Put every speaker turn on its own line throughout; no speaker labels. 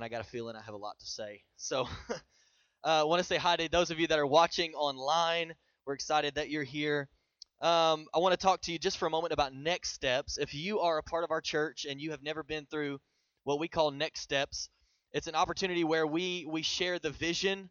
man, I got a feeling I have a lot to say. So, I uh, want to say hi to those of you that are watching online. We're excited that you're here. Um, I want to talk to you just for a moment about next steps. If you are a part of our church and you have never been through what we call next steps, it's an opportunity where we we share the vision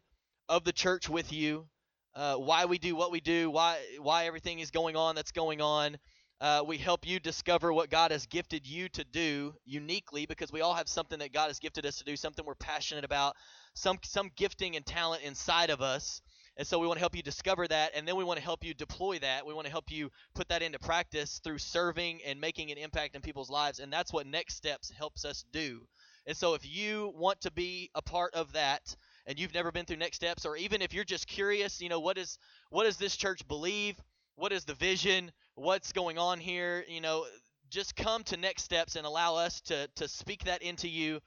of the church with you, uh, why we do what we do, why why everything is going on that's going on. Uh, we help you discover what God has gifted you to do uniquely because we all have something that God has gifted us to do, something we're passionate about, some some gifting and talent inside of us. And so we want to help you discover that, and then we want to help you deploy that. We want to help you put that into practice through serving and making an impact in people's lives. And that's what Next Steps helps us do. And so if you want to be a part of that, and you've never been through Next Steps, or even if you're just curious, you know, what is what does this church believe? What is the vision? What's going on here? You know, just come to Next Steps and allow us to to speak that into you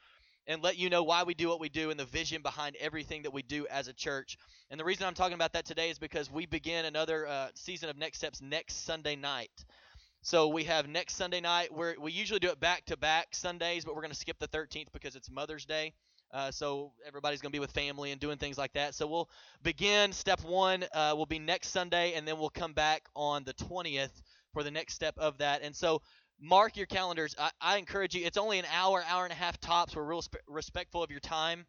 and let you know why we do what we do and the vision behind everything that we do as a church. And the reason I'm talking about that today is because we begin another uh, season of Next Steps next Sunday night. So we have next Sunday night where we usually do it back to back Sundays, but we're going to skip the 13th because it's Mother's Day. Uh, so everybody's going to be with family and doing things like that. So we'll begin. Step one uh, will be next Sunday, and then we'll come back on the 20th for the next step of that. And so mark your calendars. I, I encourage you. It's only an hour, hour and a half tops. We're real sp- respectful of your time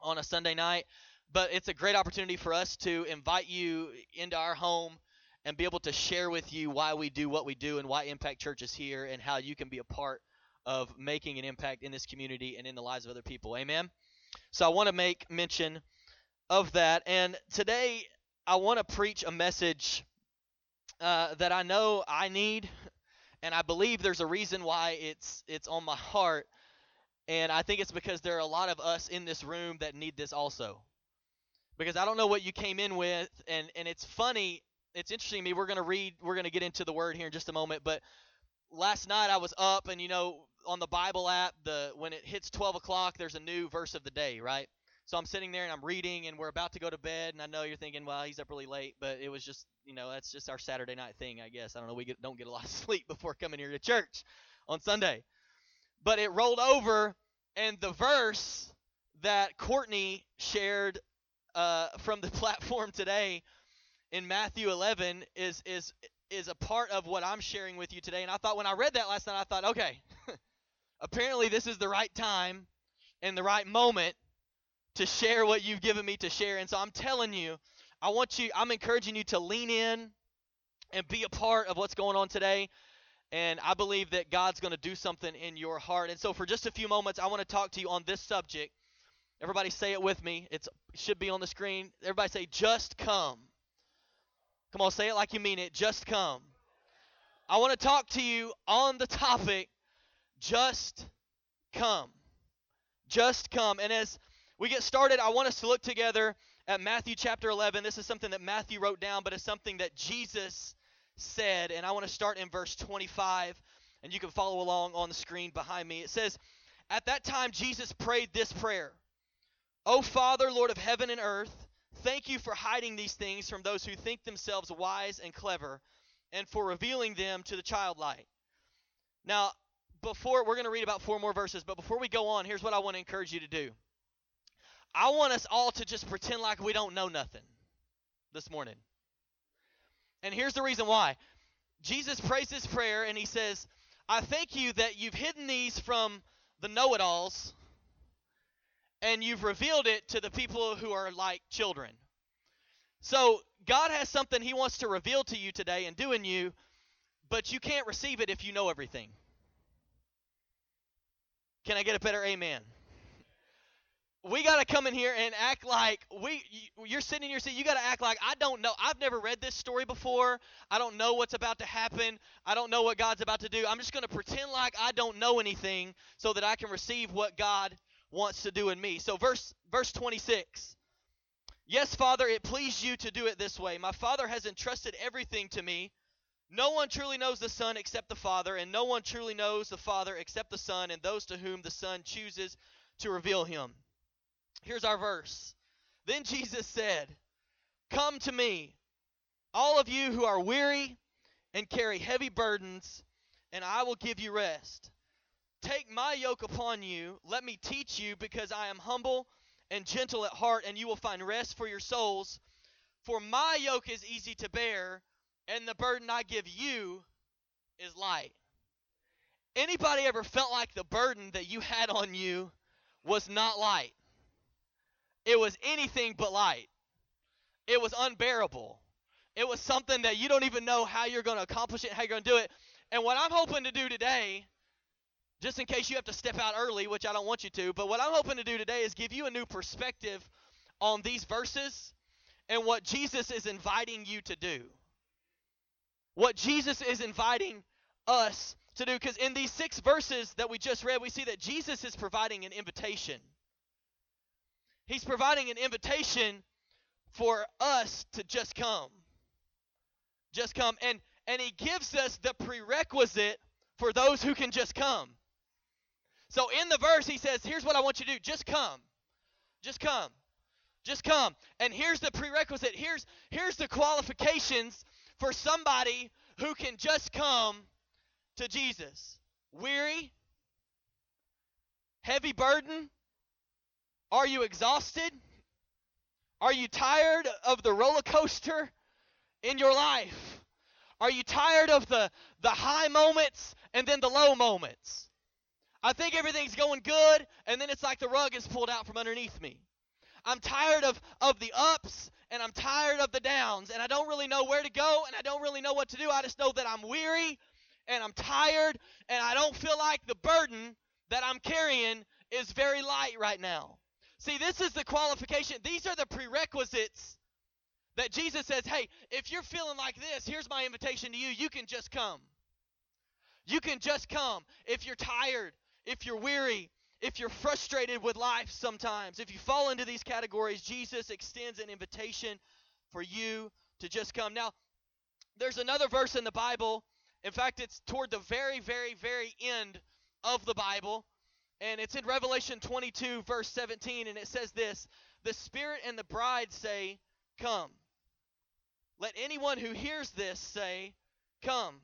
on a Sunday night, but it's a great opportunity for us to invite you into our home and be able to share with you why we do what we do and why Impact Church is here and how you can be a part of making an impact in this community and in the lives of other people. Amen. So I want to make mention of that, and today I want to preach a message uh, that I know I need and I believe there's a reason why it's it's on my heart. And I think it's because there are a lot of us in this room that need this also. Because I don't know what you came in with, and and it's funny. It's interesting to me. We're gonna read. We're gonna get into the word here in just a moment. But last night I was up, and you know, on the Bible app, the when it hits 12 o'clock, there's a new verse of the day, right? So I'm sitting there and I'm reading, and we're about to go to bed. And I know you're thinking, well, he's up really late, but it was just, you know, that's just our Saturday night thing, I guess. I don't know. We get, don't get a lot of sleep before coming here to church on Sunday. But it rolled over, and the verse that Courtney shared uh, from the platform today in Matthew 11 is is is a part of what I'm sharing with you today. And I thought when I read that last night, I thought, okay, apparently this is the right time and the right moment to share what you've given me to share. And so I'm telling you, I want you, I'm encouraging you to lean in and be a part of what's going on today. And I believe that God's going to do something in your heart. And so for just a few moments, I want to talk to you on this subject. Everybody say it with me. It's, it should be on the screen. Everybody say, just come. Come on, say it like you mean it. Just come. I want to talk to you on the topic, just come. Just come. And as we get started, I want us to look together at Matthew chapter 11. This is something that Matthew wrote down, but it's something that Jesus said. And I want to start in verse 25, and you can follow along on the screen behind me. It says, At that time, Jesus prayed this prayer O Father, Lord of heaven and earth, thank you for hiding these things from those who think themselves wise and clever, and for revealing them to the childlike. Now, before we're going to read about four more verses, but before we go on, here's what I want to encourage you to do. I want us all to just pretend like we don't know nothing this morning. And here's the reason why. Jesus prays this prayer and he says, I thank you that you've hidden these from the know it alls and you've revealed it to the people who are like children. So, God has something he wants to reveal to you today and do in you, but you can't receive it if you know everything. Can I get a better amen? we got to come in here and act like we you're sitting in your seat you got to act like i don't know i've never read this story before. I don't know what's about to happen. I don't know what god's about to do. I'm just going to pretend like i don't know anything so that i can receive what god wants to do in me. So verse verse 26 yes father it pleased you to do it this way. My father has entrusted everything to me no one truly knows the son except the father and no one truly knows the father except the son and those to whom the son chooses to reveal him Here's our verse. Then Jesus said, Come to me, all of you who are weary and carry heavy burdens, and I will give you rest. Take my yoke upon you. Let me teach you, because I am humble and gentle at heart, and you will find rest for your souls. For my yoke is easy to bear, and the burden I give you is light. Anybody ever felt like the burden that you had on you was not light? It was anything but light. It was unbearable. It was something that you don't even know how you're going to accomplish it, how you're going to do it. And what I'm hoping to do today, just in case you have to step out early, which I don't want you to, but what I'm hoping to do today is give you a new perspective on these verses and what Jesus is inviting you to do. What Jesus is inviting us to do. Because in these six verses that we just read, we see that Jesus is providing an invitation. He's providing an invitation for us to just come. Just come. And and he gives us the prerequisite for those who can just come. So in the verse he says, here's what I want you to do. Just come. Just come. Just come. And here's the prerequisite. Here's here's the qualifications for somebody who can just come to Jesus. Weary? Heavy burden? Are you exhausted? Are you tired of the roller coaster in your life? Are you tired of the, the high moments and then the low moments? I think everything's going good, and then it's like the rug is pulled out from underneath me. I'm tired of, of the ups and I'm tired of the downs, and I don't really know where to go and I don't really know what to do. I just know that I'm weary and I'm tired and I don't feel like the burden that I'm carrying is very light right now. See, this is the qualification. These are the prerequisites that Jesus says, hey, if you're feeling like this, here's my invitation to you. You can just come. You can just come. If you're tired, if you're weary, if you're frustrated with life sometimes, if you fall into these categories, Jesus extends an invitation for you to just come. Now, there's another verse in the Bible. In fact, it's toward the very, very, very end of the Bible and it's in Revelation 22, verse 17, and it says this The Spirit and the bride say, Come. Let anyone who hears this say, Come.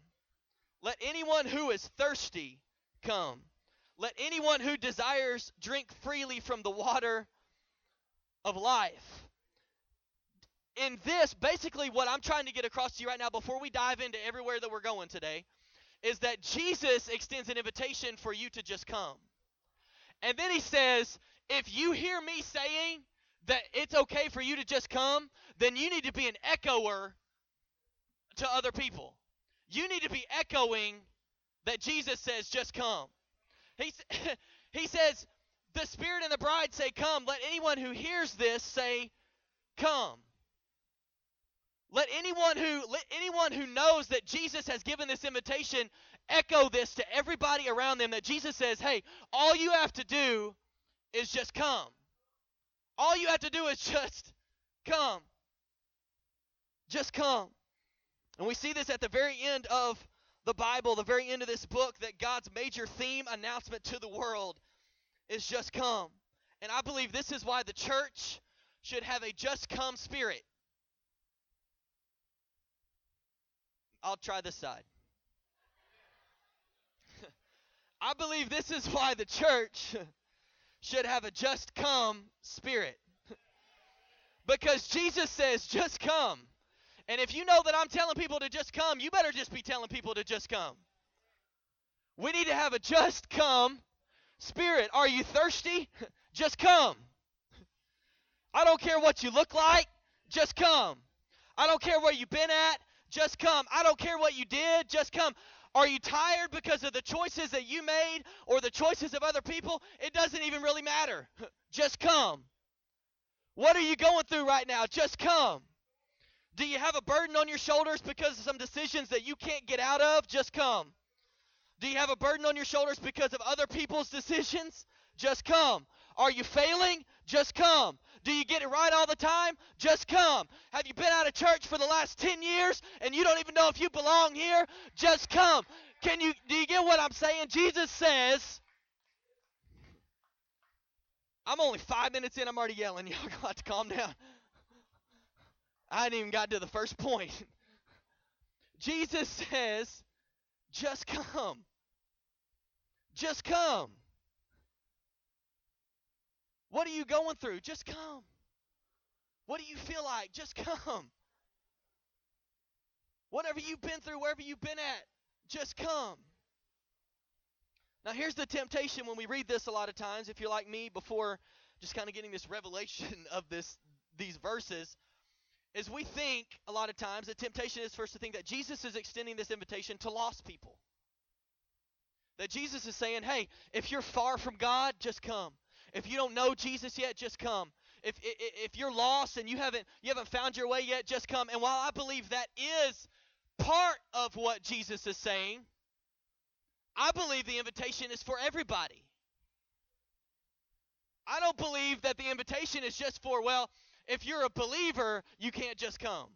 Let anyone who is thirsty come. Let anyone who desires drink freely from the water of life. In this, basically, what I'm trying to get across to you right now before we dive into everywhere that we're going today is that Jesus extends an invitation for you to just come. And then he says, if you hear me saying that it's okay for you to just come, then you need to be an echoer to other people. You need to be echoing that Jesus says, just come. He, he says, the Spirit and the bride say, come. Let anyone who hears this say, come. Let anyone who let anyone who knows that Jesus has given this invitation echo this to everybody around them that Jesus says, hey, all you have to do is just come. All you have to do is just come. Just come. And we see this at the very end of the Bible, the very end of this book, that God's major theme announcement to the world is just come. And I believe this is why the church should have a just come spirit. I'll try this side. I believe this is why the church should have a just come spirit. because Jesus says, just come. And if you know that I'm telling people to just come, you better just be telling people to just come. We need to have a just come spirit. Are you thirsty? Just come. I don't care what you look like, just come. I don't care where you've been at, just come. I don't care what you did, just come. Are you tired because of the choices that you made or the choices of other people? It doesn't even really matter. Just come. What are you going through right now? Just come. Do you have a burden on your shoulders because of some decisions that you can't get out of? Just come. Do you have a burden on your shoulders because of other people's decisions? Just come. Are you failing? Just come. Do you get it right all the time? Just come. Have you been out of church for the last 10 years and you don't even know if you belong here? Just come. Can you do you get what I'm saying? Jesus says I'm only 5 minutes in, I'm already yelling. Y'all got to calm down. I hadn't even got to the first point. Jesus says, just come. Just come. What are you going through? Just come. What do you feel like? Just come. Whatever you've been through, wherever you've been at, just come. Now, here's the temptation when we read this a lot of times. If you're like me, before just kind of getting this revelation of this these verses, is we think a lot of times the temptation is first to think that Jesus is extending this invitation to lost people. That Jesus is saying, "Hey, if you're far from God, just come. If you don't know Jesus yet, just come. If, if if you're lost and you haven't you haven't found your way yet, just come." And while I believe that is part of what Jesus is saying, I believe the invitation is for everybody. I don't believe that the invitation is just for, well, if you're a believer, you can't just come.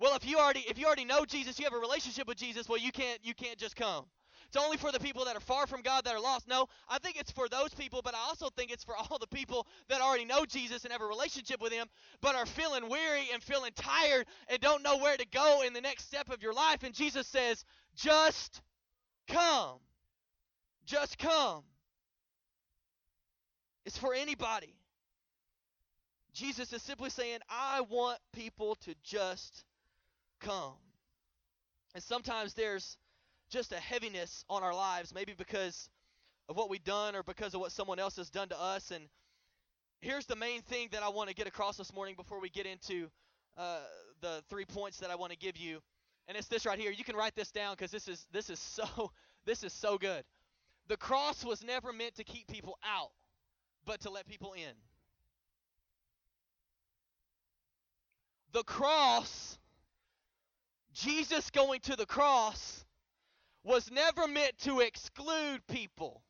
Well, if you already if you already know Jesus, you have a relationship with Jesus, well you can't you can't just come. It's only for the people that are far from God that are lost. No, I think it's for those people, but I also think it's for all the people that already know Jesus and have a relationship with Him, but are feeling weary and feeling tired and don't know where to go in the next step of your life. And Jesus says, just come. Just come. It's for anybody. Jesus is simply saying, I want people to just come. And sometimes there's just a heaviness on our lives, maybe because of what we've done or because of what someone else has done to us. And here's the main thing that I want to get across this morning before we get into uh, the three points that I want to give you. And it's this right here. You can write this down because this is this is so this is so good. The cross was never meant to keep people out, but to let people in. The cross, Jesus going to the cross, was never meant to exclude people.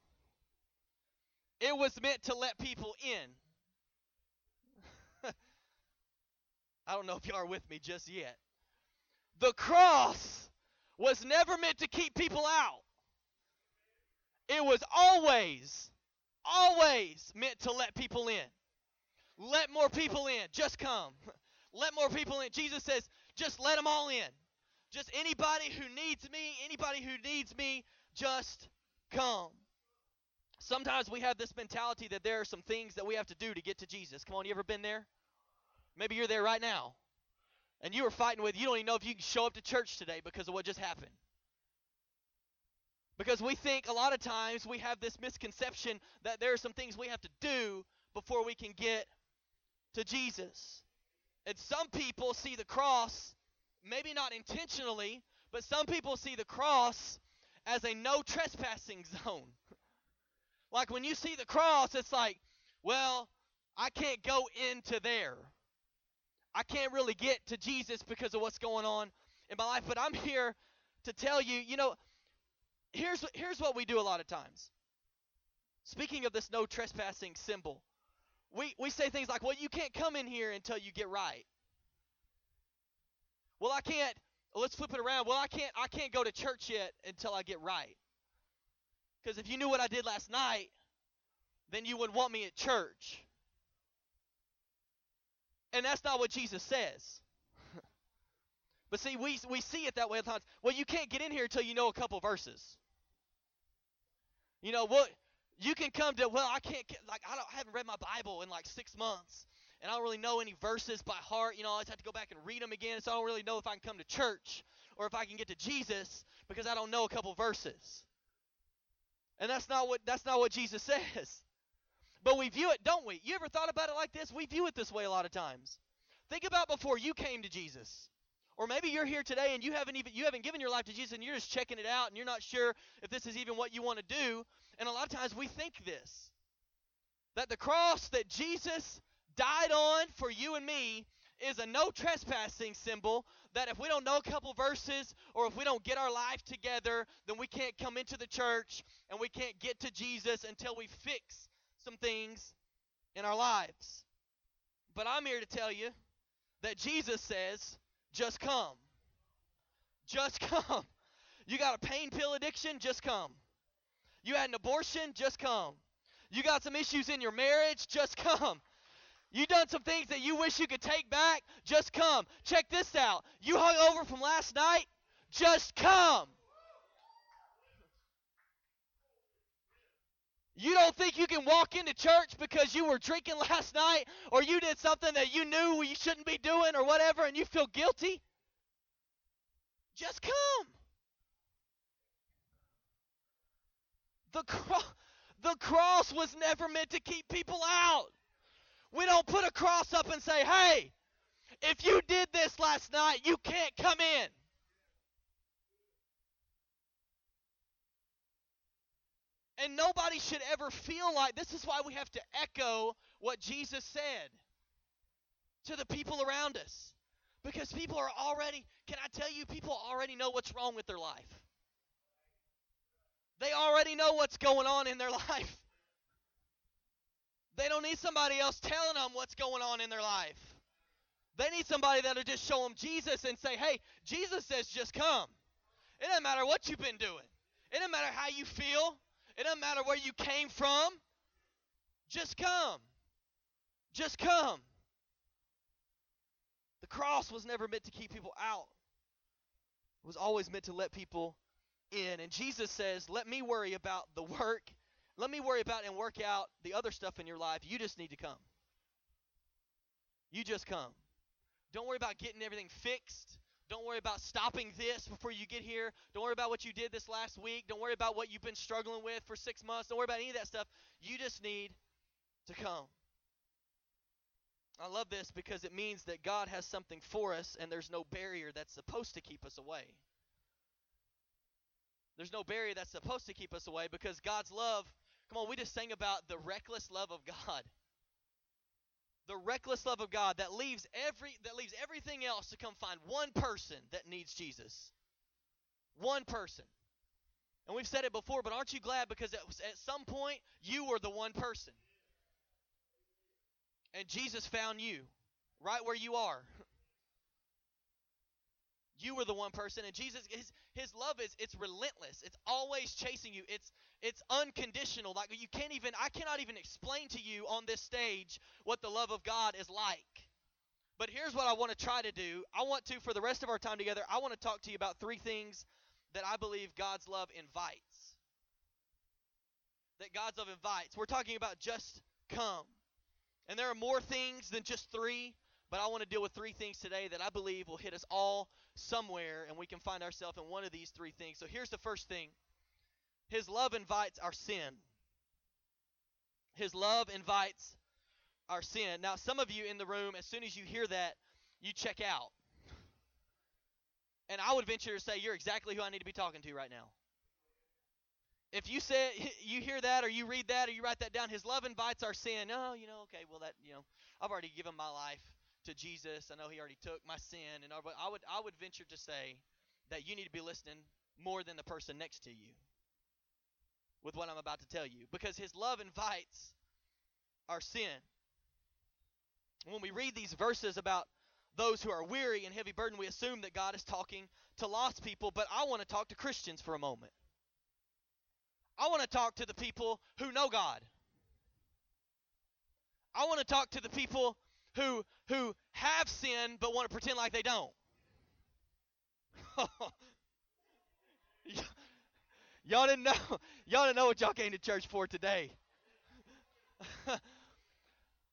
It was meant to let people in. I don't know if y'all are with me just yet. The cross was never meant to keep people out. It was always, always meant to let people in. Let more people in. Just come. Let more people in. Jesus says, just let them all in. Just anybody who needs me, anybody who needs me, just come. Sometimes we have this mentality that there are some things that we have to do to get to Jesus. Come on, you ever been there? Maybe you're there right now. And you are fighting with, you don't even know if you can show up to church today because of what just happened. Because we think a lot of times we have this misconception that there are some things we have to do before we can get to Jesus. And some people see the cross, maybe not intentionally, but some people see the cross as a no trespassing zone. like when you see the cross, it's like, well, I can't go into there. I can't really get to Jesus because of what's going on in my life. But I'm here to tell you, you know, here's here's what we do a lot of times. Speaking of this no trespassing symbol, we we say things like, "Well, you can't come in here until you get right." Well, I can't. Let's flip it around. Well, I can't. I can't go to church yet until I get right. Because if you knew what I did last night, then you would want me at church. And that's not what Jesus says. but see, we we see it that way at times. Well, you can't get in here until you know a couple verses. You know what? You can come to well, I can't like I don't I haven't read my Bible in like six months, and I don't really know any verses by heart. You know, I just have to go back and read them again, so I don't really know if I can come to church or if I can get to Jesus because I don't know a couple verses. And that's not what that's not what Jesus says. But we view it, don't we? You ever thought about it like this? We view it this way a lot of times. Think about before you came to Jesus. Or maybe you're here today and you haven't even you haven't given your life to Jesus and you're just checking it out and you're not sure if this is even what you want to do. And a lot of times we think this. That the cross that Jesus died on for you and me is a no trespassing symbol that if we don't know a couple verses or if we don't get our life together, then we can't come into the church and we can't get to Jesus until we fix some things in our lives. But I'm here to tell you that Jesus says just come. Just come. You got a pain pill addiction? Just come. You had an abortion? Just come. You got some issues in your marriage? Just come. You done some things that you wish you could take back? Just come. Check this out. You hung over from last night? Just come. You don't think you can walk into church because you were drinking last night or you did something that you knew you shouldn't be doing or whatever and you feel guilty? Just come. The, cro- the cross was never meant to keep people out. We don't put a cross up and say, hey, if you did this last night, you can't come in. And nobody should ever feel like this is why we have to echo what Jesus said to the people around us. Because people are already, can I tell you, people already know what's wrong with their life. They already know what's going on in their life. They don't need somebody else telling them what's going on in their life. They need somebody that'll just show them Jesus and say, hey, Jesus says just come. It doesn't matter what you've been doing, it doesn't matter how you feel, it doesn't matter where you came from. Just come. Just come. The cross was never meant to keep people out, it was always meant to let people in. And Jesus says, Let me worry about the work. Let me worry about and work out the other stuff in your life. You just need to come. You just come. Don't worry about getting everything fixed. Don't worry about stopping this before you get here. Don't worry about what you did this last week. Don't worry about what you've been struggling with for six months. Don't worry about any of that stuff. You just need to come. I love this because it means that God has something for us and there's no barrier that's supposed to keep us away. There's no barrier that's supposed to keep us away because God's love, come on, we just sang about the reckless love of God the reckless love of God that leaves every that leaves everything else to come find one person that needs Jesus. One person. And we've said it before, but aren't you glad because at, at some point you were the one person. And Jesus found you right where you are. You were the one person, and Jesus, his, his love is it's relentless. It's always chasing you. It's it's unconditional. Like you can't even I cannot even explain to you on this stage what the love of God is like. But here's what I want to try to do. I want to, for the rest of our time together, I want to talk to you about three things that I believe God's love invites. That God's love invites. We're talking about just come. And there are more things than just three, but I want to deal with three things today that I believe will hit us all somewhere, and we can find ourselves in one of these three things. So here's the first thing His love invites our sin. His love invites our sin. Now, some of you in the room, as soon as you hear that, you check out. And I would venture to say you're exactly who I need to be talking to right now. If you say you hear that or you read that or you write that down, his love invites our sin. Oh, you know, okay, well that, you know, I've already given my life to Jesus. I know He already took my sin, and I would I would venture to say that you need to be listening more than the person next to you with what I'm about to tell you, because His love invites our sin. When we read these verses about those who are weary and heavy burden, we assume that God is talking to lost people, but I want to talk to Christians for a moment. I want to talk to the people who know God. I want to talk to the people who who have sinned but want to pretend like they don't. y'all didn't know y'all didn't know what y'all came to church for today.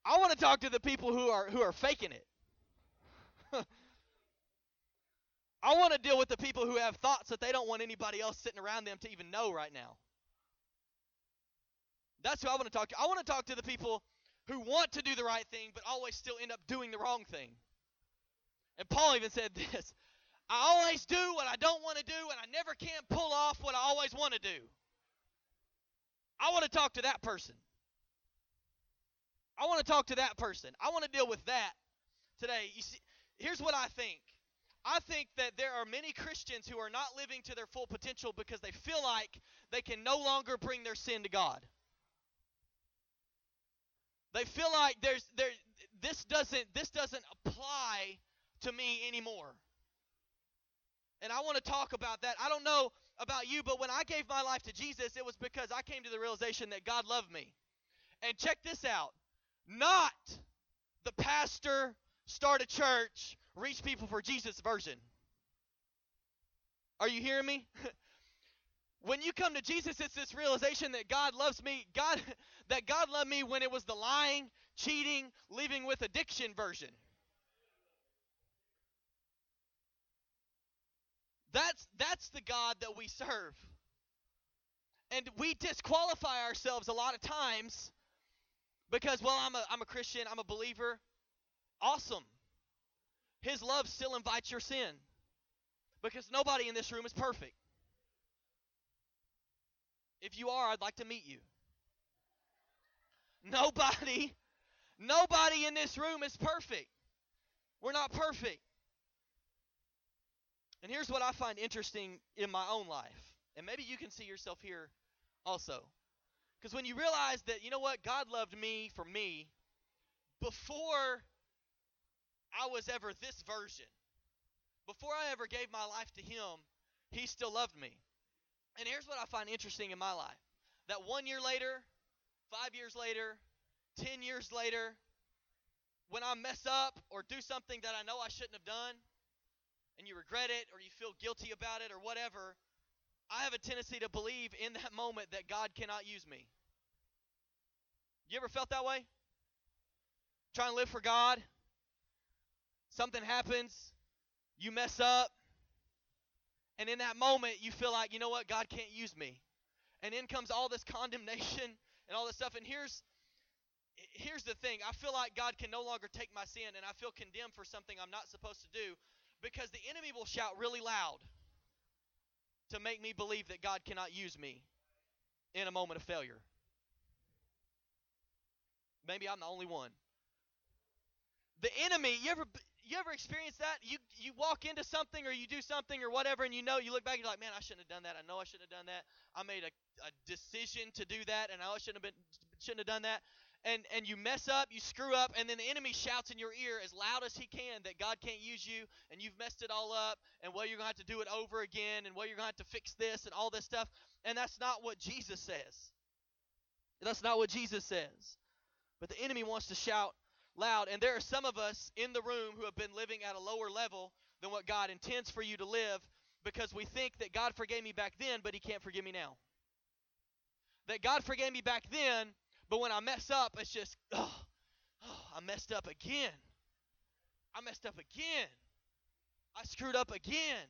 I want to talk to the people who are who are faking it. I want to deal with the people who have thoughts that they don't want anybody else sitting around them to even know right now. That's who I want to talk to. I want to talk to the people who want to do the right thing but always still end up doing the wrong thing. And Paul even said this I always do what I don't want to do, and I never can pull off what I always want to do. I want to talk to that person. I want to talk to that person. I want to deal with that today. You see, here's what I think. I think that there are many Christians who are not living to their full potential because they feel like they can no longer bring their sin to God. They feel like there's there this doesn't this doesn't apply to me anymore. And I want to talk about that. I don't know about you, but when I gave my life to Jesus, it was because I came to the realization that God loved me. And check this out. Not the pastor start a church, reach people for Jesus version. Are you hearing me? When you come to Jesus, it's this realization that God loves me, God that God loved me when it was the lying, cheating, living with addiction version. That's that's the God that we serve. And we disqualify ourselves a lot of times because well I'm a I'm a Christian, I'm a believer. Awesome. His love still invites your sin. Because nobody in this room is perfect. If you are, I'd like to meet you. Nobody nobody in this room is perfect. We're not perfect. And here's what I find interesting in my own life. And maybe you can see yourself here also. Because when you realize that, you know what, God loved me for me before I was ever this version, before I ever gave my life to Him, He still loved me. And here's what I find interesting in my life that one year later, five years later, ten years later, when I mess up or do something that I know I shouldn't have done, and you regret it or you feel guilty about it or whatever, I have a tendency to believe in that moment that God cannot use me. You ever felt that way? Trying to live for God, something happens, you mess up, and in that moment you feel like, you know what, God can't use me. And in comes all this condemnation and all this stuff. And here's here's the thing. I feel like God can no longer take my sin and I feel condemned for something I'm not supposed to do because the enemy will shout really loud to make me believe that God cannot use me in a moment of failure. Maybe I'm the only one. The enemy, you ever you ever experience that? You you walk into something or you do something or whatever and you know you look back and you're like, "Man, I shouldn't have done that. I know I shouldn't have done that. I made a, a decision to do that and I shouldn't have been shouldn't have done that." and and you mess up, you screw up, and then the enemy shouts in your ear as loud as he can that God can't use you, and you've messed it all up, and well, you're gonna have to do it over again, and well, you're gonna have to fix this and all this stuff, and that's not what Jesus says. That's not what Jesus says. But the enemy wants to shout loud, and there are some of us in the room who have been living at a lower level than what God intends for you to live because we think that God forgave me back then, but He can't forgive me now. That God forgave me back then, but when I mess up, it's just, oh, oh, I messed up again. I messed up again. I screwed up again.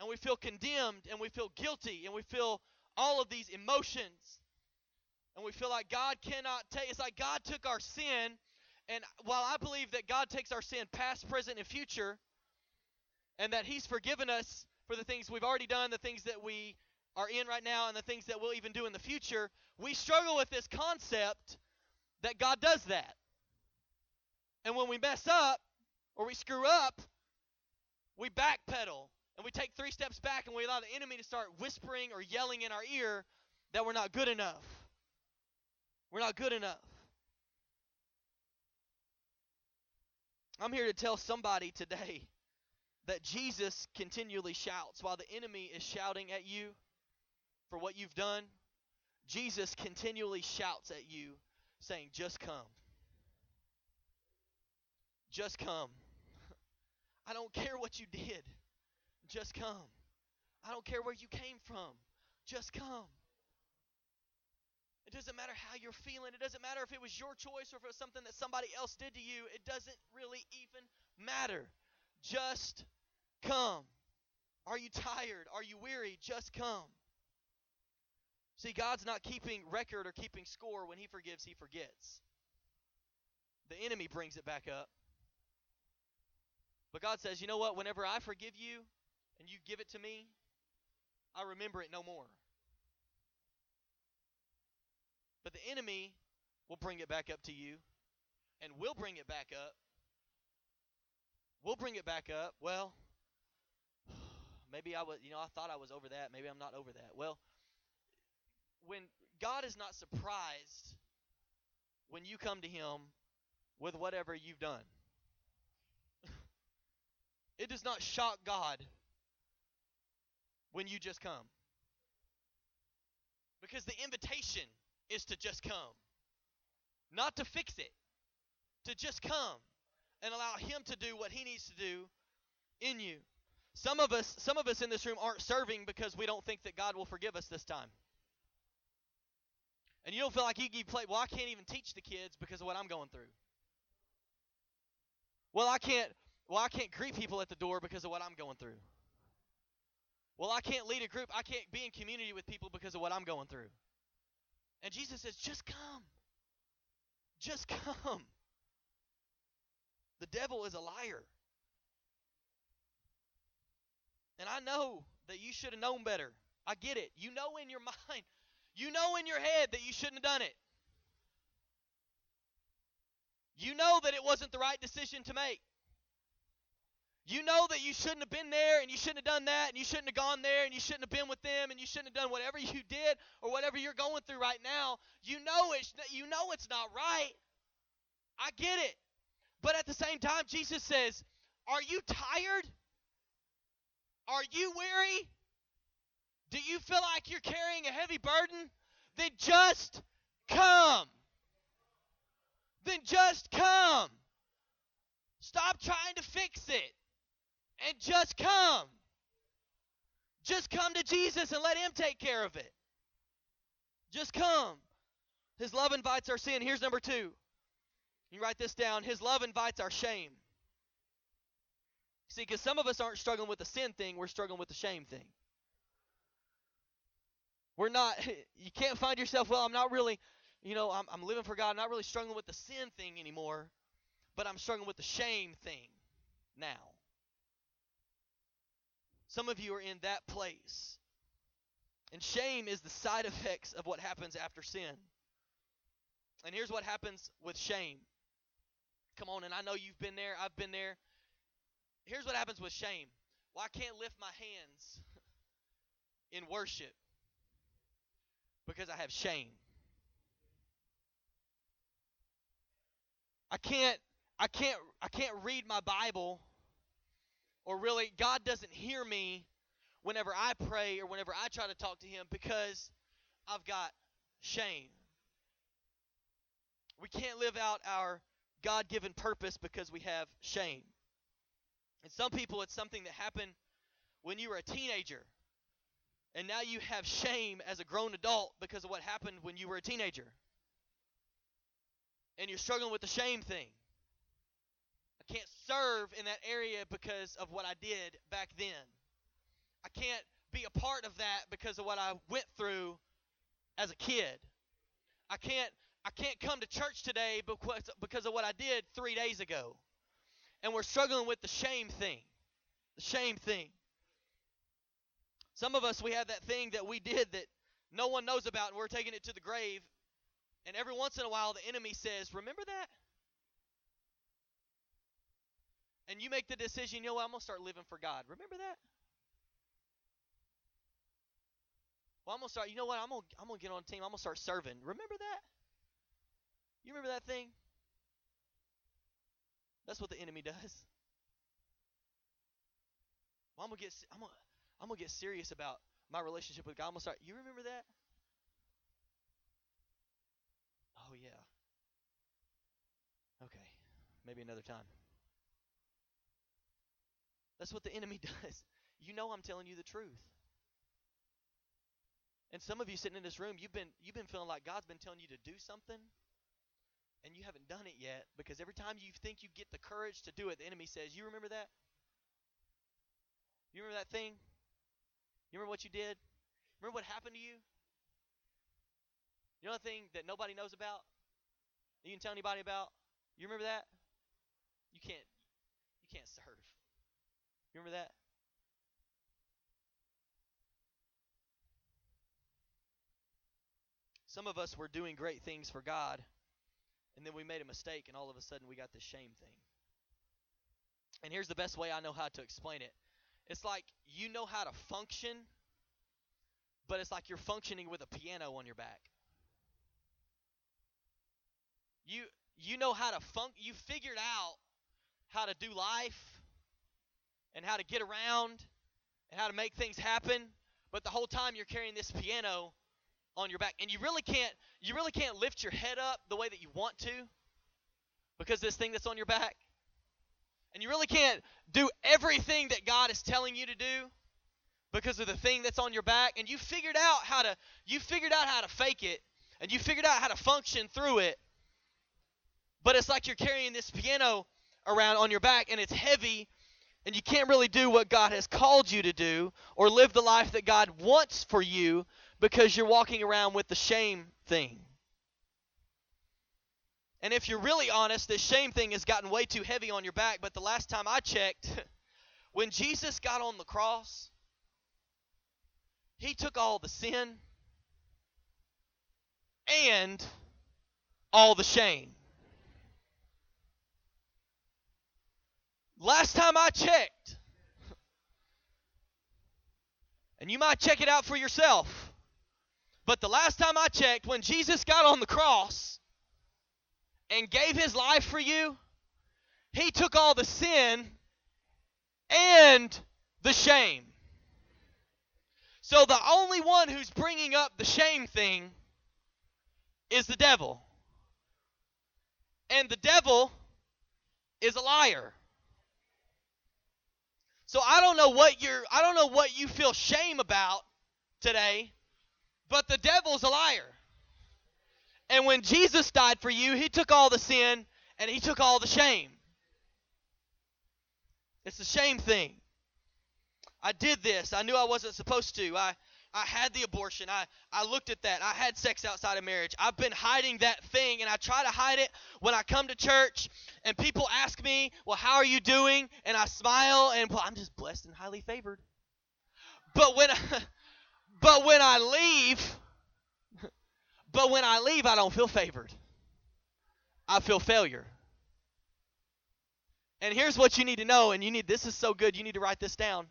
And we feel condemned and we feel guilty and we feel all of these emotions. And we feel like God cannot take it's like God took our sin and while I believe that God takes our sin past, present and future and that he's forgiven us for the things we've already done, the things that we are in right now and the things that we'll even do in the future, we struggle with this concept that God does that. And when we mess up or we screw up, we backpedal and we take three steps back and we allow the enemy to start whispering or yelling in our ear that we're not good enough. We're not good enough. I'm here to tell somebody today that Jesus continually shouts while the enemy is shouting at you for what you've done, Jesus continually shouts at you, saying, Just come. Just come. I don't care what you did. Just come. I don't care where you came from. Just come. It doesn't matter how you're feeling. It doesn't matter if it was your choice or if it was something that somebody else did to you. It doesn't really even matter. Just come. Are you tired? Are you weary? Just come. See, God's not keeping record or keeping score. When He forgives, He forgets. The enemy brings it back up. But God says, you know what? Whenever I forgive you and you give it to me, I remember it no more. But the enemy will bring it back up to you and we'll bring it back up. We'll bring it back up. Well, maybe I was, you know, I thought I was over that. Maybe I'm not over that. Well, when God is not surprised when you come to him with whatever you've done. it does not shock God when you just come. Because the invitation is to just come. Not to fix it. To just come and allow him to do what he needs to do in you. Some of us, some of us in this room aren't serving because we don't think that God will forgive us this time. And you don't feel like you can play. Well, I can't even teach the kids because of what I'm going through. Well, I can't. Well, I can't greet people at the door because of what I'm going through. Well, I can't lead a group. I can't be in community with people because of what I'm going through. And Jesus says, just come. Just come. The devil is a liar. And I know that you should have known better. I get it. You know in your mind, you know in your head that you shouldn't have done it. You know that it wasn't the right decision to make. You know that you shouldn't have been there and you shouldn't have done that and you shouldn't have gone there and you shouldn't have been with them and you shouldn't have done whatever you did or whatever you're going through right now. You know it's you know it's not right. I get it. But at the same time Jesus says, "Are you tired? Are you weary? Do you feel like you're carrying a heavy burden? Then just come. Then just come. Stop trying to fix it and just come. Just come to Jesus and let Him take care of it. Just come. His love invites our sin. Here's number two. You write this down. His love invites our shame. See, because some of us aren't struggling with the sin thing, we're struggling with the shame thing. We're not, you can't find yourself, well, I'm not really, you know, I'm, I'm living for God. I'm not really struggling with the sin thing anymore, but I'm struggling with the shame thing now. Some of you are in that place. And shame is the side effects of what happens after sin. And here's what happens with shame. Come on, and I know you've been there, I've been there. Here's what happens with shame. Well, I can't lift my hands in worship because I have shame. I can't I can't I can't read my Bible or really God doesn't hear me whenever I pray or whenever I try to talk to him because I've got shame. We can't live out our God-given purpose because we have shame. And some people it's something that happened when you were a teenager. And now you have shame as a grown adult because of what happened when you were a teenager. And you're struggling with the shame thing. I can't serve in that area because of what I did back then. I can't be a part of that because of what I went through as a kid. I can't I can't come to church today because because of what I did 3 days ago. And we're struggling with the shame thing. The shame thing. Some of us, we have that thing that we did that no one knows about, and we're taking it to the grave. And every once in a while, the enemy says, Remember that? And you make the decision, you know what, I'm going to start living for God. Remember that? Well, I'm going to start, you know what, I'm going to, I'm going to get on a team. I'm going to start serving. Remember that? You remember that thing? That's what the enemy does. Well, I'm gonna get I'm gonna I'm gonna get serious about my relationship with God. I'm gonna start. You remember that? Oh yeah. Okay, maybe another time. That's what the enemy does. You know I'm telling you the truth. And some of you sitting in this room, you've been you've been feeling like God's been telling you to do something and you haven't done it yet because every time you think you get the courage to do it, the enemy says, You remember that? You remember that thing? You remember what you did? Remember what happened to you? You know the thing that nobody knows about? You can tell anybody about? You remember that? You can't you can't serve. Remember that? Some of us were doing great things for God and then we made a mistake, and all of a sudden we got this shame thing. And here's the best way I know how to explain it it's like you know how to function, but it's like you're functioning with a piano on your back. You you know how to funk you figured out how to do life and how to get around and how to make things happen, but the whole time you're carrying this piano on your back. And you really can't you really can't lift your head up the way that you want to because this thing that's on your back. And you really can't do everything that God is telling you to do because of the thing that's on your back. And you figured out how to you figured out how to fake it and you figured out how to function through it. But it's like you're carrying this piano around on your back and it's heavy and you can't really do what God has called you to do or live the life that God wants for you because you're walking around with the shame thing. And if you're really honest, this shame thing has gotten way too heavy on your back. But the last time I checked, when Jesus got on the cross, he took all the sin and all the shame. Last time I checked, and you might check it out for yourself, but the last time I checked, when Jesus got on the cross and gave his life for you, he took all the sin and the shame. So the only one who's bringing up the shame thing is the devil. And the devil is a liar. So I don't know what you're I don't know what you feel shame about today, but the devil's a liar. And when Jesus died for you, he took all the sin and he took all the shame. It's the shame thing. I did this. I knew I wasn't supposed to. I I had the abortion. I, I looked at that. I had sex outside of marriage. I've been hiding that thing, and I try to hide it when I come to church, and people ask me, Well, how are you doing? And I smile, and well, I'm just blessed and highly favored. But when but when I leave, but when I leave, I don't feel favored. I feel failure. And here's what you need to know, and you need this is so good, you need to write this down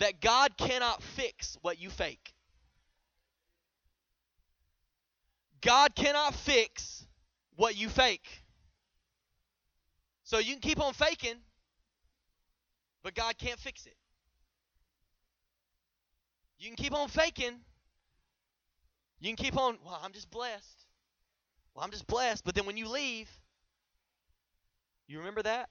that God cannot fix what you fake. God cannot fix what you fake. So you can keep on faking, but God can't fix it. You can keep on faking. You can keep on, well, I'm just blessed. Well, I'm just blessed. But then when you leave, you remember that?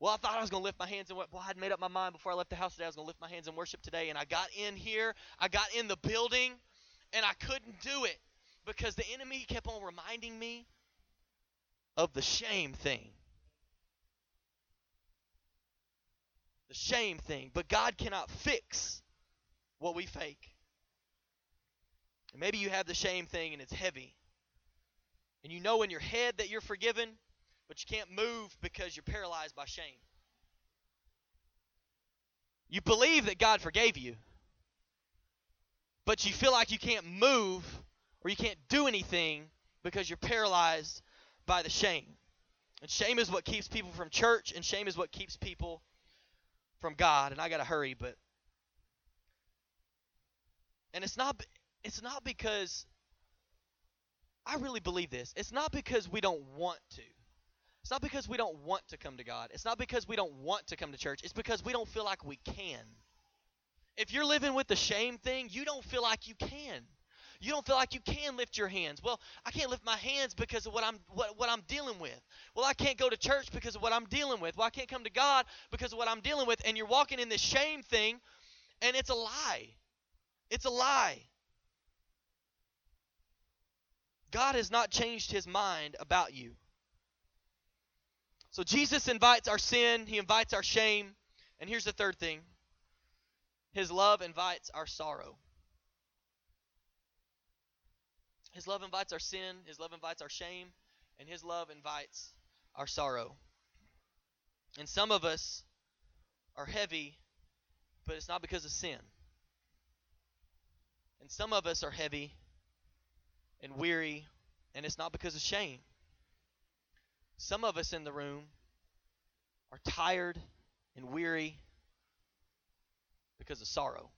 Well, I thought I was going to lift my hands and well, I had made up my mind before I left the house today. I was going to lift my hands and worship today. And I got in here, I got in the building, and I couldn't do it because the enemy kept on reminding me of the shame thing. The shame thing. But God cannot fix what we fake. And maybe you have the shame thing and it's heavy. And you know in your head that you're forgiven, but you can't move because you're paralyzed by shame. You believe that God forgave you, but you feel like you can't move or you can't do anything because you're paralyzed by the shame. And shame is what keeps people from church, and shame is what keeps people from God. And I got to hurry, but and it's not it's not because I really believe this. It's not because we don't want to. It's not because we don't want to come to God. It's not because we don't want to come to church. It's because we don't feel like we can. If you're living with the shame thing, you don't feel like you can. You don't feel like you can lift your hands. Well, I can't lift my hands because of what I'm what, what I'm dealing with. Well, I can't go to church because of what I'm dealing with. Well, I can't come to God because of what I'm dealing with. And you're walking in this shame thing, and it's a lie. It's a lie. God has not changed his mind about you. So Jesus invites our sin, he invites our shame, and here's the third thing his love invites our sorrow. His love invites our sin, his love invites our shame, and his love invites our sorrow. And some of us are heavy, but it's not because of sin. And some of us are heavy and weary, and it's not because of shame. Some of us in the room are tired and weary because of sorrow,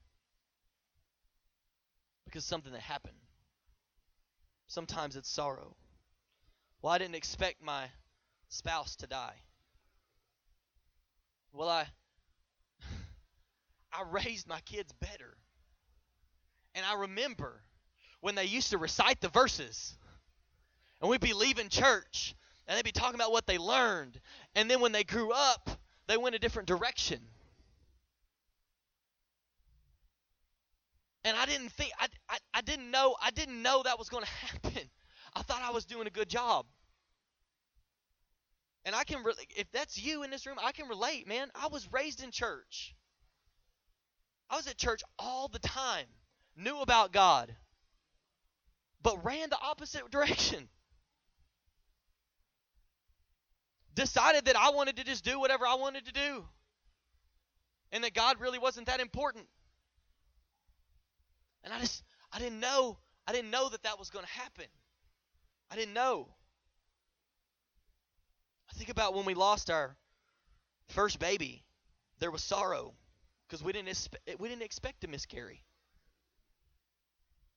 because something that happened. Sometimes it's sorrow. Well, I didn't expect my spouse to die. Well, I I raised my kids better. And I remember when they used to recite the verses and we'd be leaving church and they'd be talking about what they learned. And then when they grew up, they went a different direction. And I didn't think I, I, I didn't know I didn't know that was going to happen. I thought I was doing a good job. And I can, re- if that's you in this room, I can relate, man. I was raised in church. I was at church all the time, knew about God, but ran the opposite direction. Decided that I wanted to just do whatever I wanted to do, and that God really wasn't that important. And I just, I didn't know, I didn't know that that was going to happen. I didn't know. I think about when we lost our first baby, there was sorrow because we didn't we didn't expect to miscarry.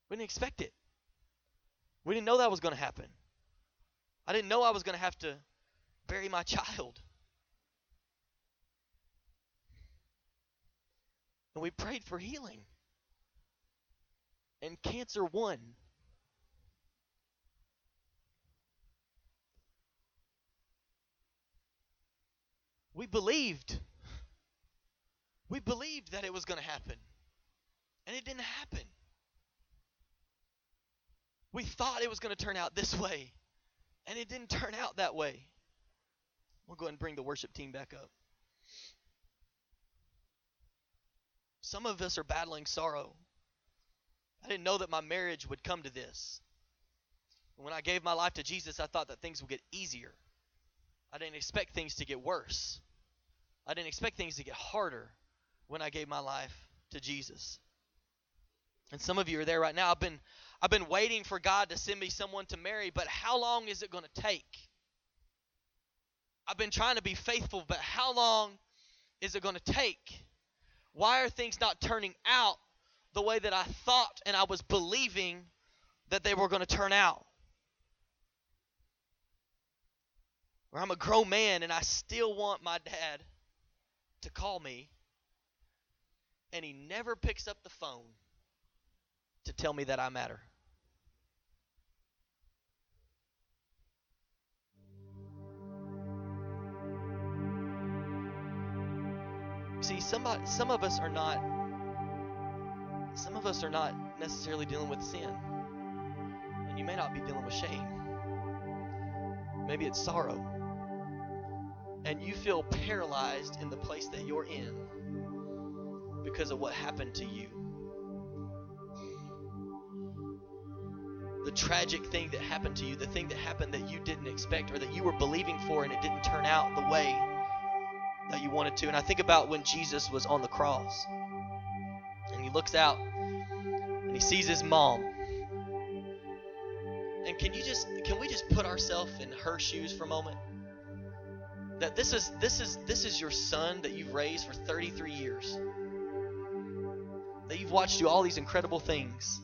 We didn't expect it. We didn't know that was going to happen. I didn't know I was going to have to bury my child. And we prayed for healing. And cancer won. We believed. We believed that it was going to happen. And it didn't happen. We thought it was going to turn out this way. And it didn't turn out that way. We'll go ahead and bring the worship team back up. Some of us are battling sorrow. I didn't know that my marriage would come to this. When I gave my life to Jesus, I thought that things would get easier. I didn't expect things to get worse. I didn't expect things to get harder when I gave my life to Jesus. And some of you are there right now. I've been I've been waiting for God to send me someone to marry, but how long is it going to take? I've been trying to be faithful, but how long is it going to take? Why are things not turning out the way that I thought and I was believing that they were going to turn out? Where I'm a grown man and I still want my dad to call me, and he never picks up the phone to tell me that I matter. See, somebody, uh, some of us are not. Some of us are not necessarily dealing with sin, and you may not be dealing with shame. Maybe it's sorrow and you feel paralyzed in the place that you're in because of what happened to you. The tragic thing that happened to you, the thing that happened that you didn't expect or that you were believing for and it didn't turn out the way that you wanted to. And I think about when Jesus was on the cross and he looks out and he sees his mom. And can you just can we just put ourselves in her shoes for a moment? that this is this is this is your son that you've raised for 33 years. That you've watched do all these incredible things.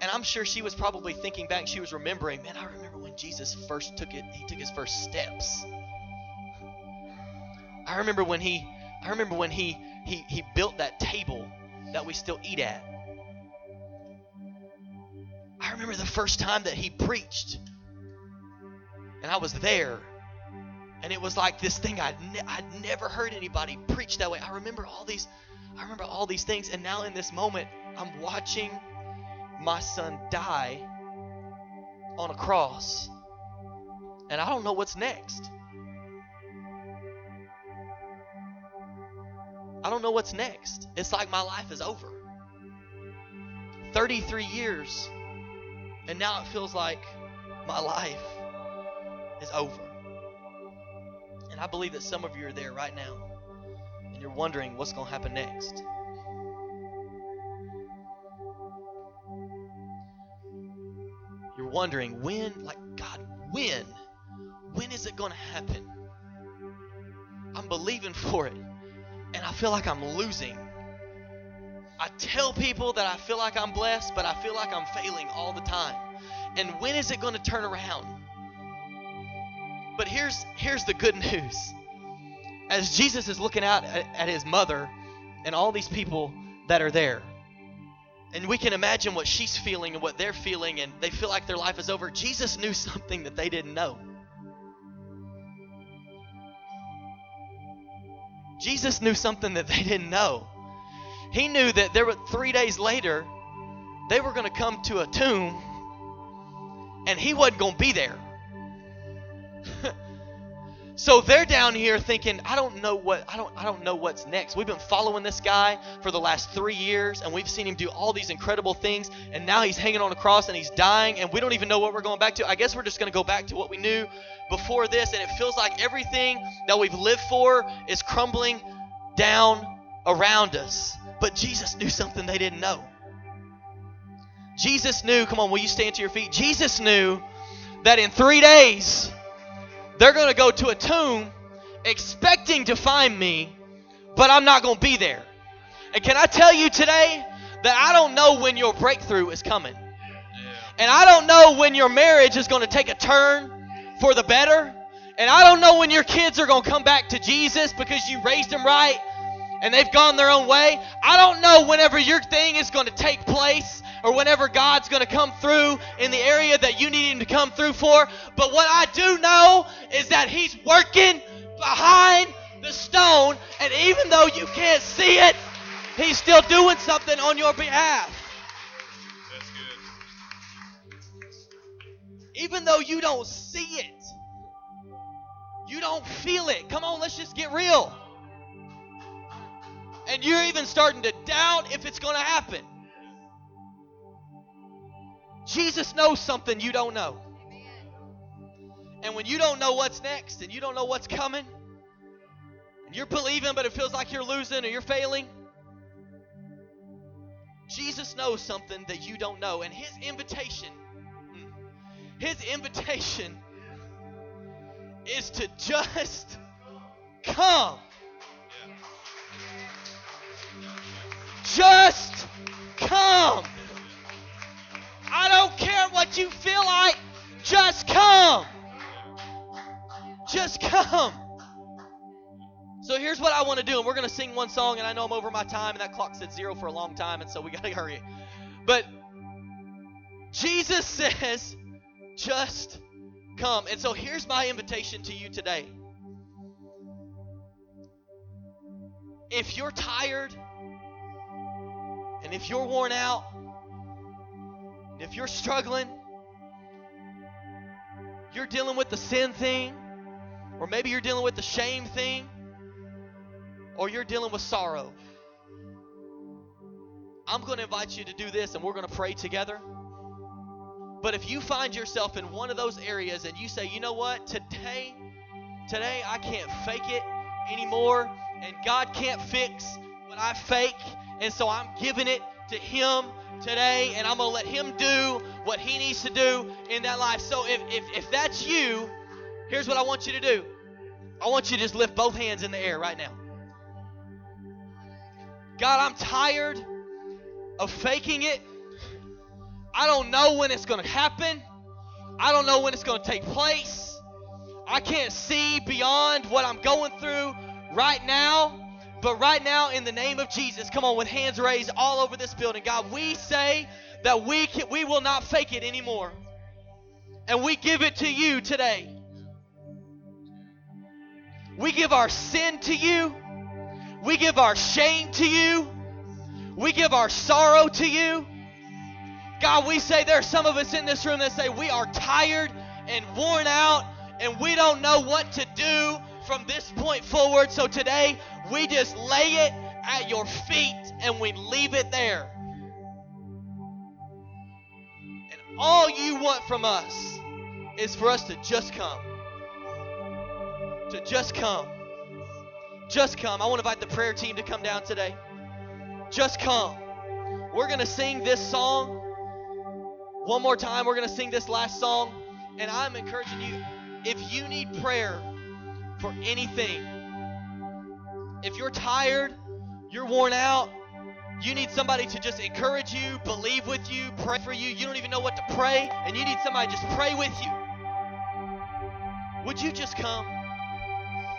And I'm sure she was probably thinking back, she was remembering, man, I remember when Jesus first took it, he took his first steps. I remember when he I remember when he he he built that table that we still eat at. I remember the first time that he preached. And I was there and it was like this thing I'd, ne- I'd never heard anybody preach that way. I remember all these, I remember all these things, and now in this moment, I'm watching my son die on a cross, and I don't know what's next. I don't know what's next. It's like my life is over. 33 years, and now it feels like my life is over. And I believe that some of you are there right now and you're wondering what's going to happen next. You're wondering when, like, God, when? When is it going to happen? I'm believing for it and I feel like I'm losing. I tell people that I feel like I'm blessed, but I feel like I'm failing all the time. And when is it going to turn around? But here's here's the good news. As Jesus is looking out at, at his mother and all these people that are there, And we can imagine what she's feeling and what they're feeling, and they feel like their life is over. Jesus knew something that they didn't know. Jesus knew something that they didn't know. He knew that there were three days later, they were going to come to a tomb, and he wasn't going to be there. So they're down here thinking, I don't know what I don't I don't know what's next. We've been following this guy for the last three years, and we've seen him do all these incredible things, and now he's hanging on a cross and he's dying, and we don't even know what we're going back to. I guess we're just going to go back to what we knew before this, and it feels like everything that we've lived for is crumbling down around us. But Jesus knew something they didn't know. Jesus knew, come on, will you stand to your feet? Jesus knew that in three days they're going to go to a tomb expecting to find me, but I'm not going to be there. And can I tell you today that I don't know when your breakthrough is coming? And I don't know when your marriage is going to take a turn for the better. And I don't know when your kids are going to come back to Jesus because you raised them right and they've gone their own way. I don't know whenever your thing is going to take place or whenever God's going to come through in the area that you need Him to come through for. But what I do know is that He's working behind the stone, and even though you can't see it, He's still doing something on your behalf. Even though you don't see it, you don't feel it. Come on, let's just get real. And you're even starting to doubt if it's going to happen. Jesus knows something you don't know. And when you don't know what's next and you don't know what's coming, and you're believing, but it feels like you're losing or you're failing, Jesus knows something that you don't know. And his invitation, hmm, his invitation is to just come. Just come. What you feel like. Just come. Just come. So here's what I want to do, and we're going to sing one song, and I know I'm over my time, and that clock said zero for a long time, and so we got to hurry. But Jesus says, just come. And so here's my invitation to you today. If you're tired, and if you're worn out, if you're struggling, you're dealing with the sin thing, or maybe you're dealing with the shame thing, or you're dealing with sorrow. I'm going to invite you to do this and we're going to pray together. But if you find yourself in one of those areas and you say, you know what, today, today I can't fake it anymore, and God can't fix what I fake, and so I'm giving it to Him today, and I'm going to let Him do what He needs to do in that life. So if, if, if that's you, here's what I want you to do I want you to just lift both hands in the air right now. God, I'm tired of faking it. I don't know when it's going to happen. I don't know when it's going to take place. I can't see beyond what I'm going through right now. But right now, in the name of Jesus, come on, with hands raised all over this building, God, we say that we can, we will not fake it anymore, and we give it to you today. We give our sin to you. We give our shame to you. We give our sorrow to you. God, we say there are some of us in this room that say we are tired and worn out and we don't know what to do from this point forward. So today, we just lay it at your feet and we leave it there. And all you want from us is for us to just come. To just come. Just come. I want to invite the prayer team to come down today. Just come. We're going to sing this song one more time. We're going to sing this last song. And I'm encouraging you if you need prayer for anything, if you're tired, you're worn out, you need somebody to just encourage you, believe with you, pray for you. You don't even know what to pray, and you need somebody just pray with you. Would you just come?